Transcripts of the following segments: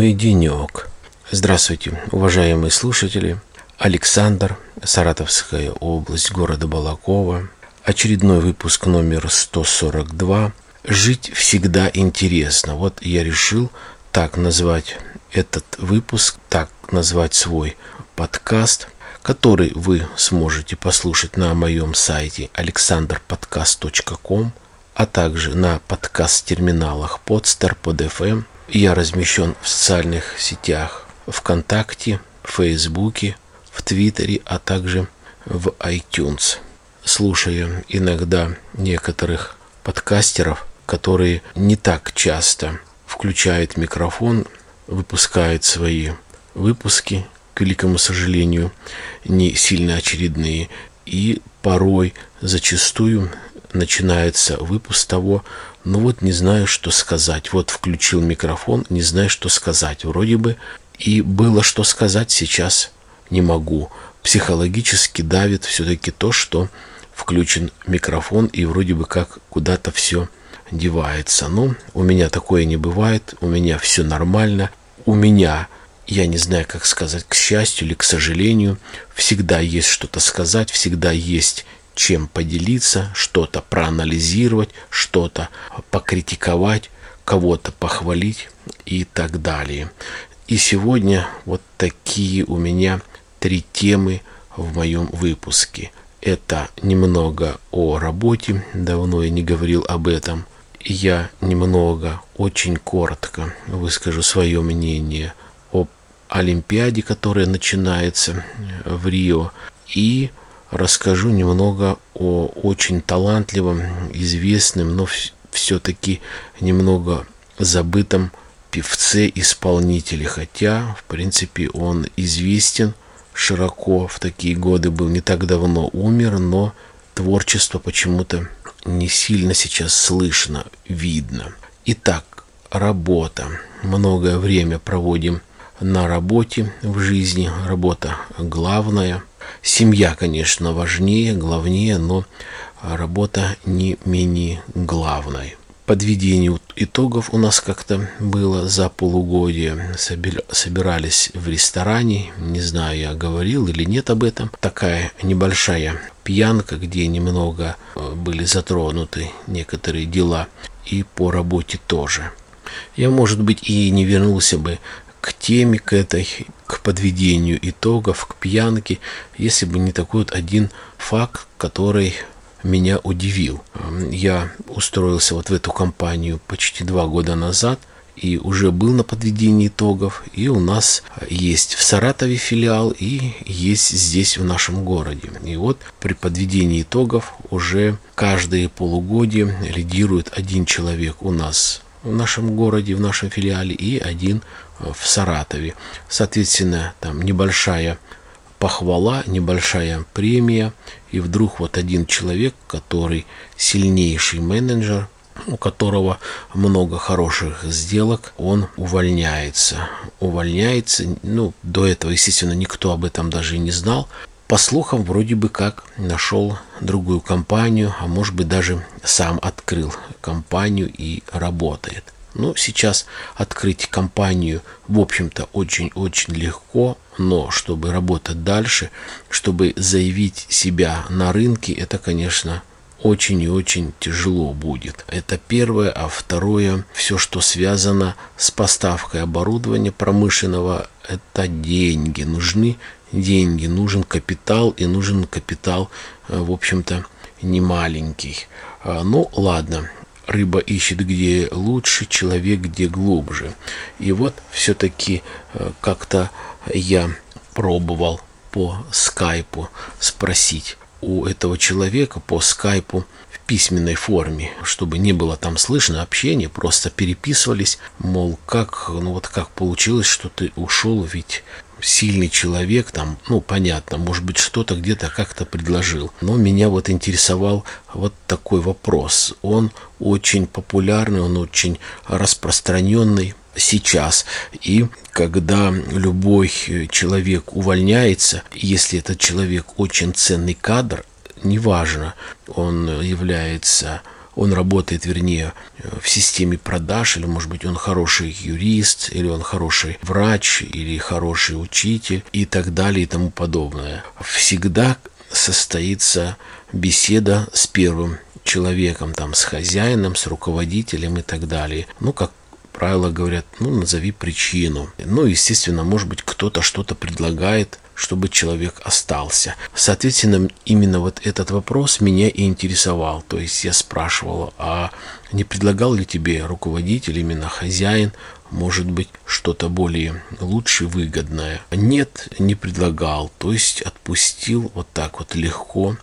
И денек. Здравствуйте, уважаемые слушатели. Александр, Саратовская область, города Балакова. Очередной выпуск номер 142. Жить всегда интересно. Вот я решил так назвать этот выпуск, так назвать свой подкаст, который вы сможете послушать на моем сайте alexanderpodcast.com а также на подкаст-терминалах Podster, PodFM. Я размещен в социальных сетях ВКонтакте, Фейсбуке, в Твиттере, а также в iTunes. Слушаю иногда некоторых подкастеров, которые не так часто включают микрофон, выпускают свои выпуски, к великому сожалению, не сильно очередные, и порой, зачастую начинается выпуск того, ну вот не знаю, что сказать. Вот включил микрофон, не знаю, что сказать. Вроде бы и было что сказать, сейчас не могу. Психологически давит все-таки то, что включен микрофон и вроде бы как куда-то все девается. Но у меня такое не бывает, у меня все нормально. У меня, я не знаю, как сказать, к счастью или к сожалению, всегда есть что-то сказать, всегда есть чем поделиться, что-то проанализировать, что-то покритиковать, кого-то похвалить и так далее. И сегодня вот такие у меня три темы в моем выпуске. Это немного о работе, давно я не говорил об этом. Я немного, очень коротко выскажу свое мнение о Олимпиаде, которая начинается в Рио, и расскажу немного о очень талантливом, известном, но все-таки немного забытом певце-исполнителе, хотя, в принципе, он известен широко в такие годы, был не так давно умер, но творчество почему-то не сильно сейчас слышно, видно. Итак, работа. Многое время проводим на работе в жизни, работа главная – Семья, конечно, важнее, главнее, но работа не менее главной. Подведение итогов у нас как-то было за полугодие. Собирались в ресторане, не знаю, я говорил или нет об этом. Такая небольшая пьянка, где немного э, были затронуты некоторые дела и по работе тоже. Я, может быть, и не вернулся бы к теме, к этой, к подведению итогов, к пьянке, если бы не такой вот один факт, который меня удивил. Я устроился вот в эту компанию почти два года назад и уже был на подведении итогов. И у нас есть в Саратове филиал и есть здесь в нашем городе. И вот при подведении итогов уже каждые полугодие лидирует один человек у нас в нашем городе, в нашем филиале и один в Саратове. Соответственно, там небольшая похвала, небольшая премия, и вдруг вот один человек, который сильнейший менеджер, у которого много хороших сделок, он увольняется. Увольняется, ну, до этого, естественно, никто об этом даже и не знал. По слухам, вроде бы как нашел другую компанию, а может быть даже сам открыл компанию и работает. Ну, сейчас открыть компанию, в общем-то, очень-очень легко, но чтобы работать дальше, чтобы заявить себя на рынке, это, конечно, очень и очень тяжело будет. Это первое. А второе, все, что связано с поставкой оборудования промышленного, это деньги. Нужны деньги, нужен капитал, и нужен капитал, э, в общем-то, не маленький. А, ну, ладно, рыба ищет где лучше, человек где глубже. И вот все-таки э, как-то я пробовал по скайпу спросить у этого человека по скайпу в письменной форме, чтобы не было там слышно общения, просто переписывались, мол, как, ну вот как получилось, что ты ушел, ведь сильный человек, там, ну, понятно, может быть, что-то где-то как-то предложил. Но меня вот интересовал вот такой вопрос. Он очень популярный, он очень распространенный сейчас. И когда любой человек увольняется, если этот человек очень ценный кадр, неважно, он является он работает, вернее, в системе продаж, или, может быть, он хороший юрист, или он хороший врач, или хороший учитель, и так далее, и тому подобное. Всегда состоится беседа с первым человеком, там, с хозяином, с руководителем и так далее. Ну, как правило, говорят, ну, назови причину. Ну, естественно, может быть, кто-то что-то предлагает, чтобы человек остался. Соответственно, именно вот этот вопрос меня и интересовал. То есть я спрашивал, а не предлагал ли тебе руководитель, именно хозяин, может быть, что-то более лучше, выгодное? Нет, не предлагал. То есть отпустил вот так вот легко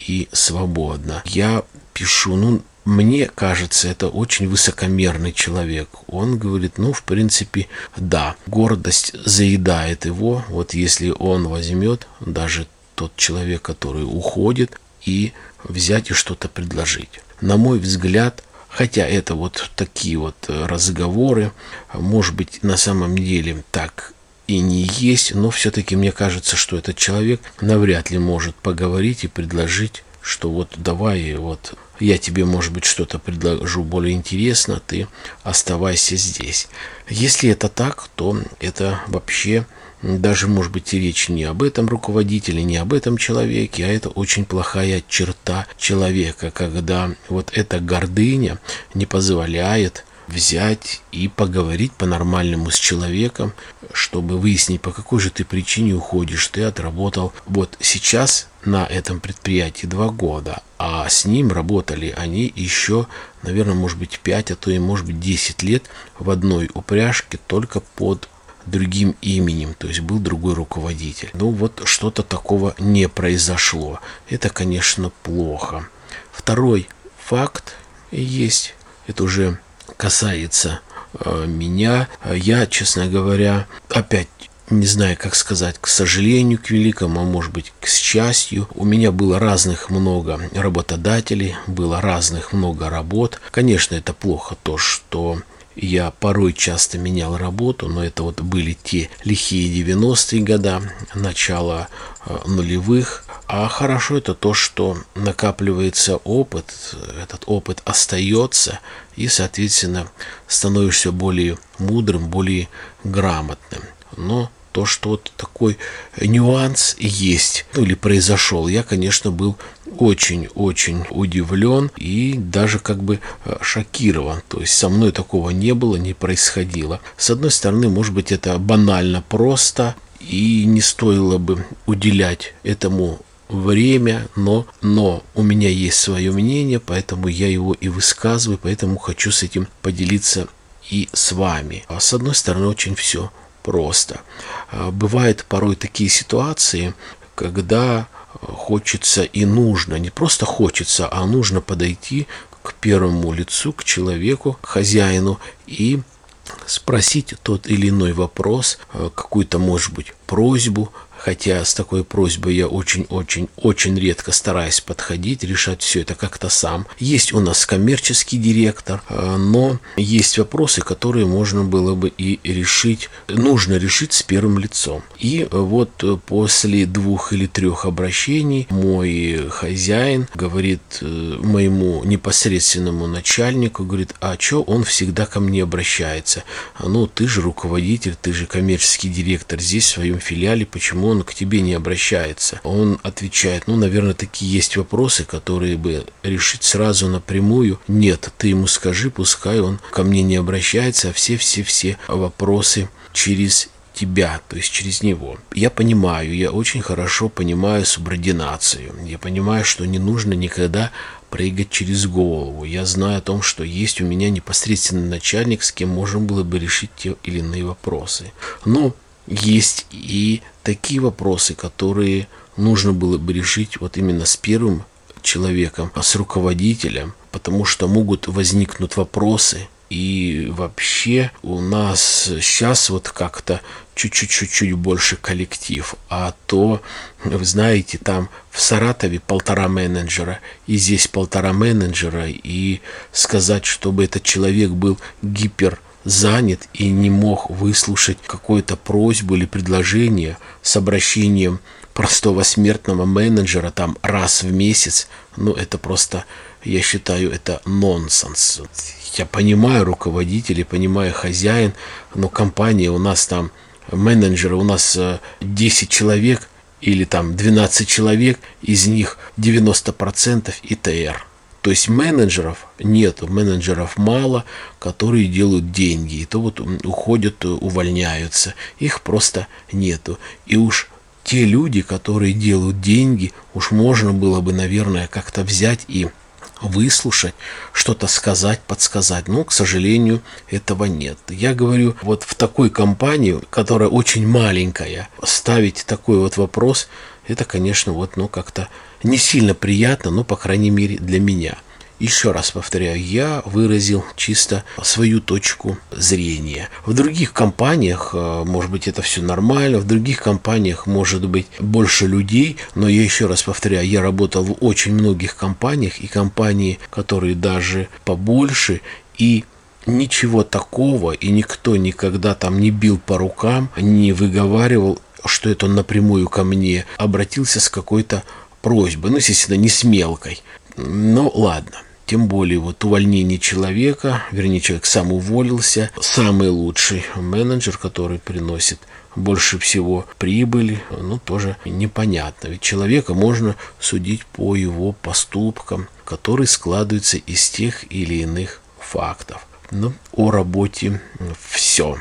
и свободно. Я пишу, ну, мне кажется, это очень высокомерный человек. Он говорит, ну, в принципе, да, гордость заедает его. Вот если он возьмет даже тот человек, который уходит, и взять и что-то предложить. На мой взгляд, хотя это вот такие вот разговоры, может быть, на самом деле так и не есть, но все-таки мне кажется, что этот человек навряд ли может поговорить и предложить, что вот давай вот я тебе, может быть, что-то предложу более интересно, ты оставайся здесь. Если это так, то это вообще даже, может быть, и речь не об этом руководителе, не об этом человеке, а это очень плохая черта человека, когда вот эта гордыня не позволяет взять и поговорить по-нормальному с человеком, чтобы выяснить, по какой же ты причине уходишь. Ты отработал вот сейчас на этом предприятии два года, а с ним работали они еще, наверное, может быть, 5, а то и может быть 10 лет в одной упряжке только под другим именем, то есть был другой руководитель. Ну вот что-то такого не произошло. Это, конечно, плохо. Второй факт есть, это уже касается э, меня. Я, честно говоря, опять не знаю, как сказать, к сожалению, к великому, а может быть, к счастью. У меня было разных много работодателей, было разных много работ. Конечно, это плохо то, что я порой часто менял работу, но это вот были те лихие 90-е года, начало э, нулевых. А хорошо это то, что накапливается опыт, этот опыт остается, и, соответственно, становишься более мудрым, более грамотным. Но то, что вот такой нюанс есть, ну или произошел, я, конечно, был очень-очень удивлен и даже как бы э, шокирован. То есть со мной такого не было, не происходило. С одной стороны, может быть, это банально просто, и не стоило бы уделять этому время, но, но у меня есть свое мнение, поэтому я его и высказываю, поэтому хочу с этим поделиться и с вами. А с одной стороны, очень все просто. А, бывают порой такие ситуации, когда хочется и нужно, не просто хочется, а нужно подойти к первому лицу, к человеку, к хозяину и спросить тот или иной вопрос, а, какую-то, может быть, просьбу, хотя с такой просьбой я очень-очень-очень редко стараюсь подходить, решать все это как-то сам. Есть у нас коммерческий директор, а, но есть вопросы, которые можно было бы и решить, нужно решить с первым лицом. И вот после двух или трех обращений мой хозяин говорит э, моему непосредственному начальнику, говорит, а что он всегда ко мне обращается? Ну, ты же руководитель, ты же коммерческий директор здесь в своем филиале, почему он к тебе не обращается. Он отвечает, ну, наверное, такие есть вопросы, которые бы решить сразу напрямую. Нет, ты ему скажи, пускай он ко мне не обращается, а все-все-все вопросы через тебя, то есть через него. Я понимаю, я очень хорошо понимаю субординацию. Я понимаю, что не нужно никогда прыгать через голову. Я знаю о том, что есть у меня непосредственный начальник, с кем можно было бы решить те или иные вопросы. Но есть и такие вопросы, которые нужно было бы решить вот именно с первым человеком, а с руководителем, потому что могут возникнуть вопросы, и вообще у нас сейчас вот как-то чуть-чуть-чуть больше коллектив. А то, вы знаете, там в Саратове полтора менеджера, и здесь полтора менеджера, и сказать, чтобы этот человек был гипер занят и не мог выслушать какую-то просьбу или предложение с обращением простого смертного менеджера там раз в месяц, ну это просто, я считаю, это нонсенс. Я понимаю руководителей, понимаю хозяин, но компания у нас там, менеджеры у нас 10 э, человек или там 12 человек, из них 90% ИТР. То есть менеджеров нету, менеджеров мало, которые делают деньги. И то вот уходят, увольняются. Их просто нету. И уж те люди, которые делают деньги, уж можно было бы, наверное, как-то взять и выслушать, что-то сказать, подсказать. Но, к сожалению, этого нет. Я говорю, вот в такой компании, которая очень маленькая, ставить такой вот вопрос, это, конечно, вот, ну, как-то не сильно приятно, но, по крайней мере, для меня. Еще раз повторяю, я выразил чисто свою точку зрения. В других компаниях, э, может быть, это все нормально, в других компаниях может быть больше людей, но я еще раз повторяю, я работал в очень многих компаниях, и компании, которые даже побольше, и ничего такого, и никто никогда там не бил по рукам, не выговаривал, что это он напрямую ко мне обратился с какой-то просьбой, ну, естественно, не с мелкой. Ну, ладно. Тем более вот увольнение человека, вернее человек сам уволился, самый лучший менеджер, который приносит больше всего прибыли, ну тоже непонятно. Ведь человека можно судить по его поступкам, которые складываются из тех или иных фактов. Ну, о работе все.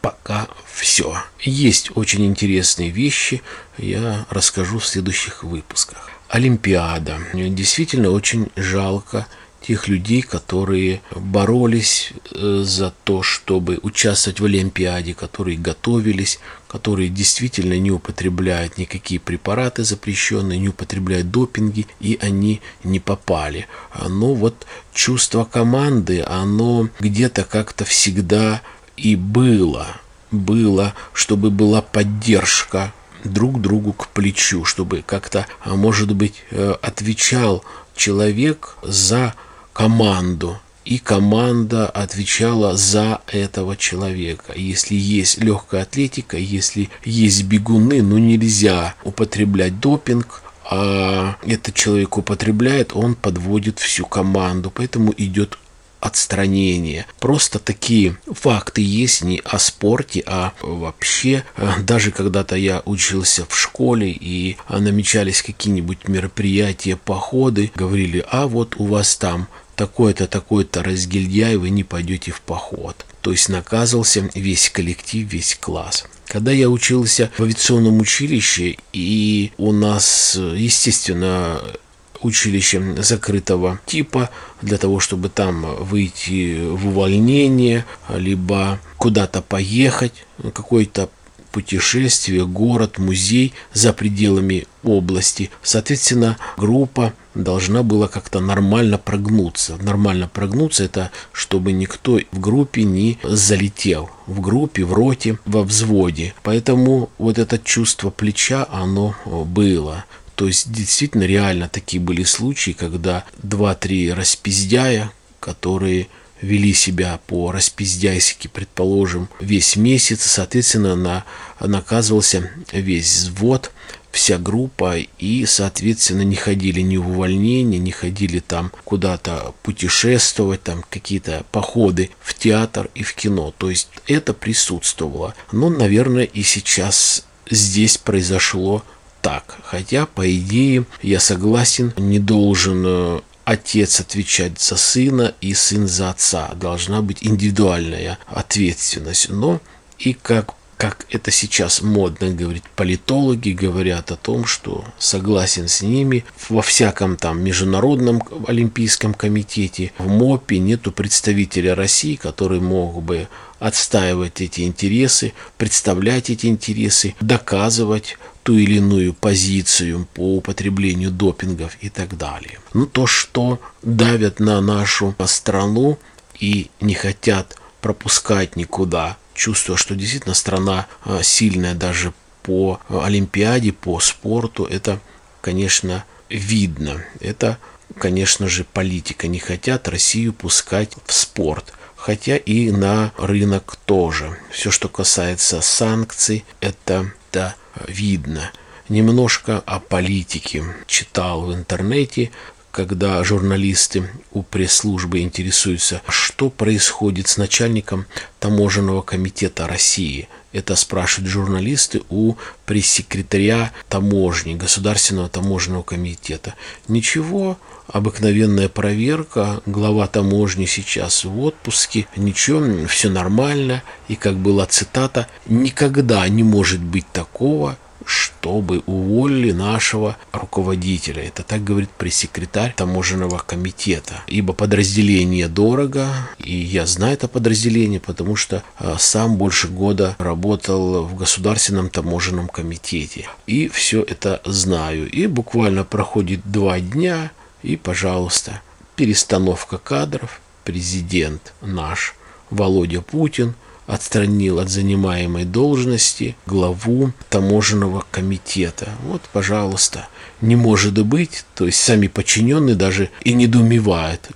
Пока все. Есть очень интересные вещи, я расскажу в следующих выпусках. Олимпиада. Действительно очень жалко тех людей, которые боролись э, за то, чтобы участвовать в Олимпиаде, которые готовились, которые действительно не употребляют никакие препараты запрещенные, не употребляют допинги, и они не попали. Но вот чувство команды, оно где-то как-то всегда и было. Было, чтобы была поддержка друг другу к плечу, чтобы как-то, а может быть, э, отвечал человек за команду, и команда отвечала за этого человека. Если есть легкая атлетика, если есть бегуны, ну нельзя употреблять допинг, а этот человек употребляет, он подводит всю команду, поэтому идет отстранение. Просто такие факты есть не о спорте, а вообще. Э, даже когда-то я учился в школе и намечались какие-нибудь мероприятия, походы, говорили, а вот у вас там такой-то, такой-то разгильдяй, вы не пойдете в поход. То есть наказывался весь коллектив, весь класс. Когда я учился в авиационном училище, и у нас, естественно, училище закрытого типа, для того, чтобы там выйти в увольнение, либо куда-то поехать, какой-то путешествие, город, музей за пределами области. Соответственно, группа должна была как-то нормально прогнуться. Нормально прогнуться это, чтобы никто в группе не залетел. В группе, в роте, во взводе. Поэтому вот это чувство плеча, оно было. То есть действительно реально такие были случаи, когда два-три распиздяя, которые вели себя по распиздяйски, предположим, весь месяц, соответственно, на, наказывался весь взвод, вся группа, и, соответственно, не ходили ни в увольнение, не ходили там куда-то путешествовать, там какие-то походы в театр и в кино. То есть это присутствовало. Но, наверное, и сейчас здесь произошло так. Хотя, по идее, я согласен, не должен э, отец отвечать за сына и сын за отца. Должна быть индивидуальная ответственность. Но и как как это сейчас модно говорить, политологи говорят о том, что согласен с ними, во всяком там международном олимпийском комитете, в МОПе нету представителя России, который мог бы отстаивать эти интересы, представлять эти интересы, доказывать ту или иную позицию по употреблению допингов и так далее. Ну, то, что давят на нашу страну и не хотят пропускать никуда чувствуя, что действительно страна а, сильная даже по Олимпиаде, по спорту, это, конечно, видно. Это, конечно же, политика. Не хотят Россию пускать в спорт. Хотя и на рынок тоже. Все, что касается санкций, это да, видно. немножко о политике. Читал в интернете, когда журналисты у пресс-службы интересуются, что происходит с начальником таможенного комитета России. Это спрашивают журналисты у пресс-секретаря таможни, Государственного таможенного комитета. Ничего, обыкновенная проверка, глава таможни сейчас в отпуске, ничего, все нормально. И как была цитата, никогда не может быть такого, чтобы уволили нашего руководителя. Это так говорит пресс-секретарь таможенного комитета. Ибо подразделение дорого, и я знаю это подразделение, потому что а, сам больше года работал в Государственном таможенном комитете. И все это знаю. И буквально проходит два дня, и, пожалуйста, перестановка кадров. Президент наш Володя Путин – отстранил от занимаемой должности главу таможенного комитета. Вот, пожалуйста, не может быть, то есть сами подчиненные даже и недоумевают,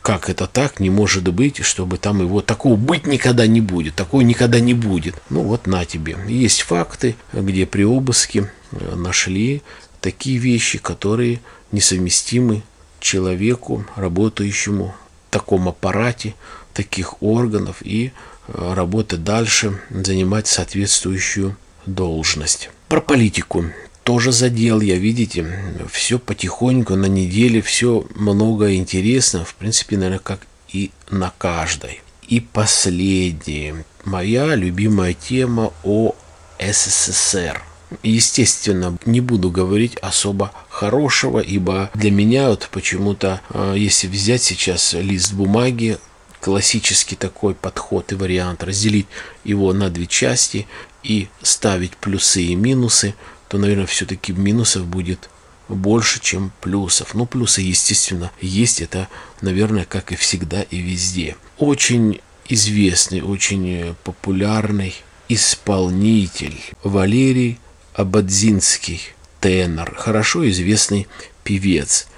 как это так, не может быть, чтобы там его такого быть никогда не будет, такого никогда не будет. Ну вот на тебе. Есть факты, где при обыске э, нашли такие вещи, которые несовместимы человеку, работающему в таком аппарате, таких органов и работать дальше, занимать соответствующую должность. Про политику тоже задел я, видите, все потихоньку на неделе, все много интересно, в принципе, наверное, как и на каждой. И последнее, моя любимая тема о СССР. Естественно, не буду говорить особо хорошего, ибо для меня вот почему-то, а, если взять сейчас лист бумаги, классический такой подход и вариант, разделить его на две части и ставить плюсы и минусы, то, наверное, все-таки минусов будет больше, чем плюсов. Ну, плюсы, естественно, есть. Это, наверное, как и всегда и везде. Очень известный, очень популярный исполнитель Валерий Абадзинский, тенор, хорошо известный певец.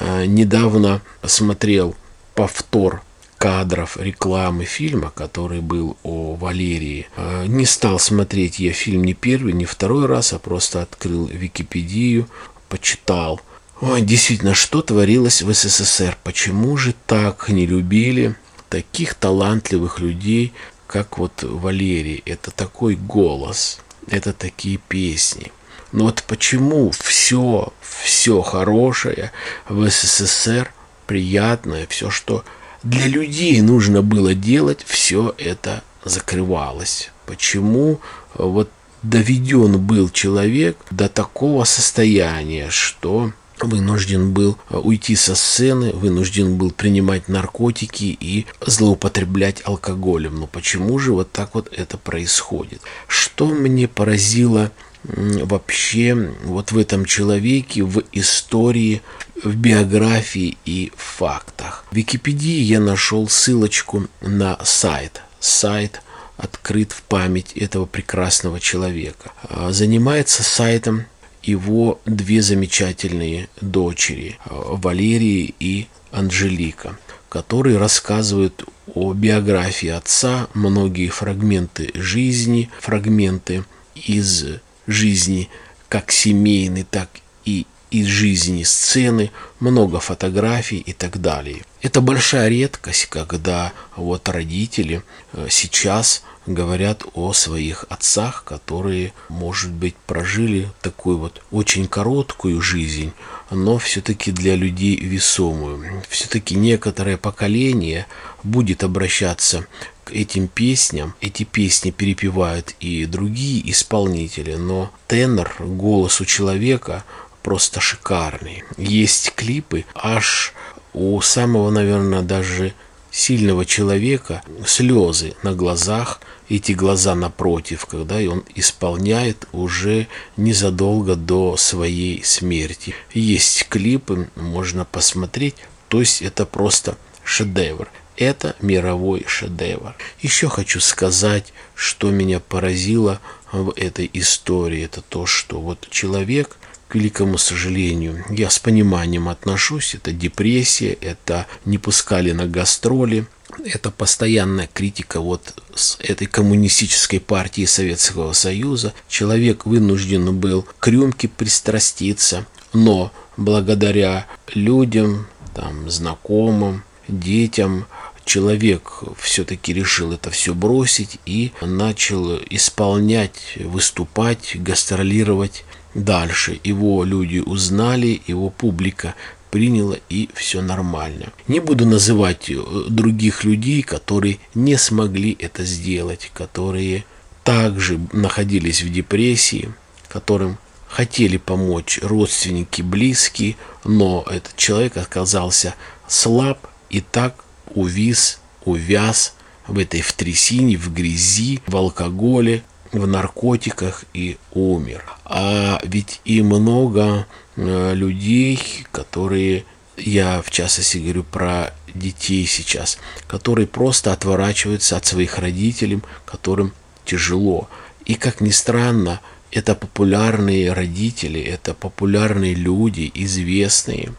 Э, недавно смотрел повтор кадров рекламы фильма, который был о Валерии. А, не стал смотреть я фильм не первый, не второй раз, а просто открыл Википедию, почитал. Ой, действительно, что творилось в СССР? Почему же так не любили таких талантливых людей, как вот Валерий? Это такой голос, это такие песни. Но вот почему все, все хорошее в СССР, приятное, все, что для людей нужно было делать, все это закрывалось. Почему вот доведен был человек до такого состояния, что вынужден был уйти со сцены, вынужден был принимать наркотики и злоупотреблять алкоголем. Но почему же вот так вот это происходит? Что мне поразило вообще вот в этом человеке, в истории, в биографии и фактах. В Википедии я нашел ссылочку на сайт. Сайт открыт в память этого прекрасного человека. А, занимается сайтом его две замечательные дочери, а, Валерия и Анжелика, которые рассказывают о биографии отца, многие фрагменты жизни, фрагменты из жизни, как семейной, так и из жизни сцены, много фотографий и так далее. Это большая редкость, когда вот родители э, сейчас говорят о своих отцах, которые, может быть, прожили такую вот очень короткую жизнь, но все-таки для людей весомую. Все-таки некоторое поколение будет обращаться к этим песням. Эти песни перепевают и другие исполнители, но тенор, голос у человека просто шикарный. Есть клипы аж у самого, наверное, даже сильного человека слезы на глазах, эти глаза напротив, когда он исполняет уже незадолго до своей смерти. Есть клипы, можно посмотреть, то есть это просто шедевр. Это мировой шедевр. Еще хочу сказать, что меня поразило в этой истории. Это то, что вот человек, к великому сожалению, я с пониманием отношусь, это депрессия, это не пускали на гастроли, это постоянная критика вот с этой коммунистической партии Советского Союза. Человек вынужден был к рюмке пристраститься, но благодаря людям, там, знакомым, детям, человек все-таки решил это все бросить и начал исполнять, выступать, гастролировать дальше. Его люди узнали, его публика приняла и все нормально. Не буду называть э, других людей, которые не смогли это сделать, которые также находились в депрессии, которым хотели помочь родственники, близкие, но этот человек оказался слаб и так увис, увяз в этой в трясине, в грязи, в алкоголе, в наркотиках и умер. А ведь и много э, людей, которые, я в частности говорю про детей сейчас, которые просто отворачиваются от своих родителей, которым тяжело. И как ни странно, это популярные родители, это популярные люди, известные.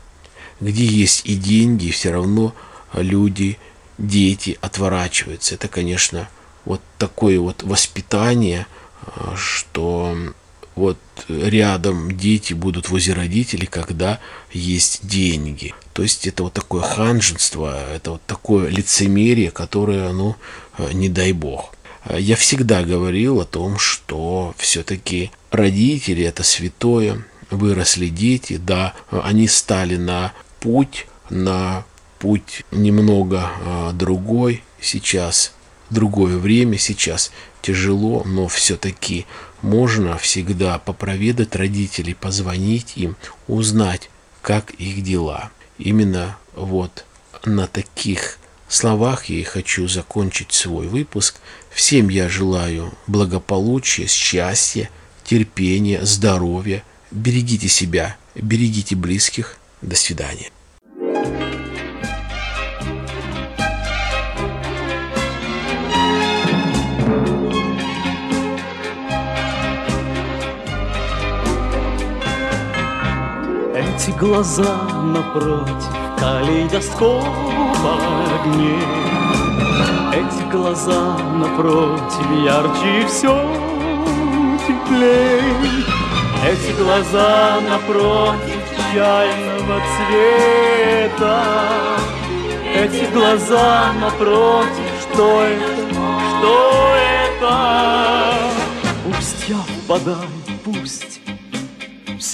Где есть и деньги, все равно люди, дети отворачиваются. Это, конечно, вот такое вот воспитание, а, что вот рядом дети будут возле родителей, когда есть деньги. То есть это вот такое ханжество, это вот такое лицемерие, которое, ну, не дай бог. Я всегда говорил о том, что все-таки родители это святое, выросли дети, да, они стали на путь, на путь немного а, другой сейчас, другое время сейчас тяжело, но все-таки можно всегда попроведать родителей, позвонить им, узнать, как их дела. Именно вот на таких словах я и хочу закончить свой выпуск. Всем я желаю благополучия, счастья, терпения, здоровья. Берегите себя, берегите близких. До свидания. Эти глаза напротив калейдоскоп огней. Эти глаза напротив ярче все теплей. Эти глаза напротив чайного цвета. Эти глаза напротив, что это, что это? Пусть я впадаю, пусть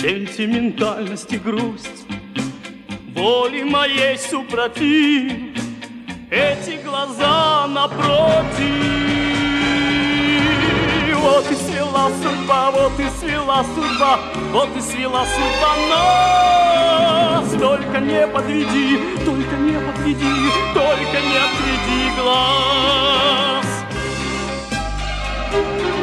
сентиментальность и грусть. Воли моей супротив Эти глаза напротив. Вот и свела судьба, вот и свела судьба Вот и свела судьба нас. Только не подведи, только не подведи Только не отведи глаз. Эти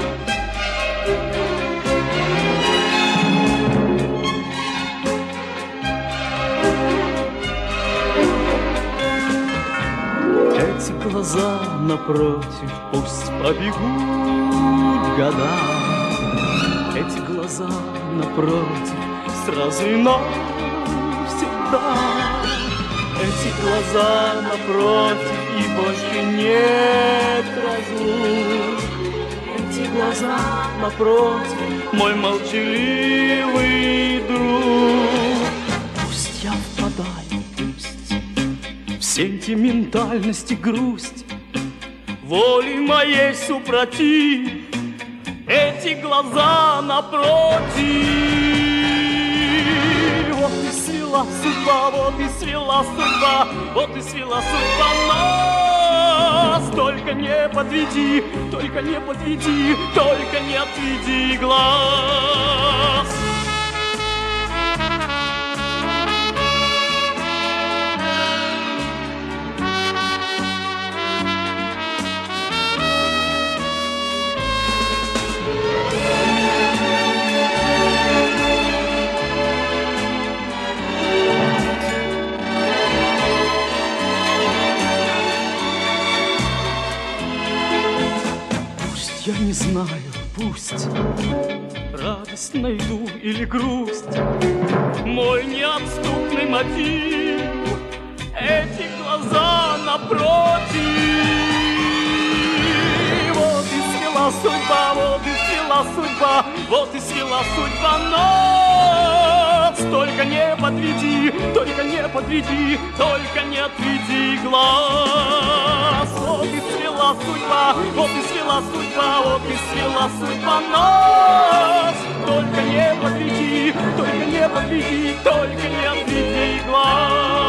глаза напротив пусть побегут года. Эти глаза напротив сразу и навсегда. Эти глаза напротив и больше нет разлук. Эти глаза напротив мой молчаливый друг сентиментальность и грусть. Воли моей супротив Эти глаза напротив. Вот и свела судьба, вот и свела судьба. Вот и свела судьба нас. Только не подведи, только не подведи Только не отведи глаз Я не знаю, пусть радость найду или грусть. Мой неотступный мотив эти глаза напротив. Вот и сила судьба, вот и сила судьба, вот и сила судьба нас. Только не подведи, только не подведи, только не отведи глаз. Вот свела судьба, вот и свела судьба, вот и свела судьба нас. Только не подведи, только не подведи, только не отведи глаз.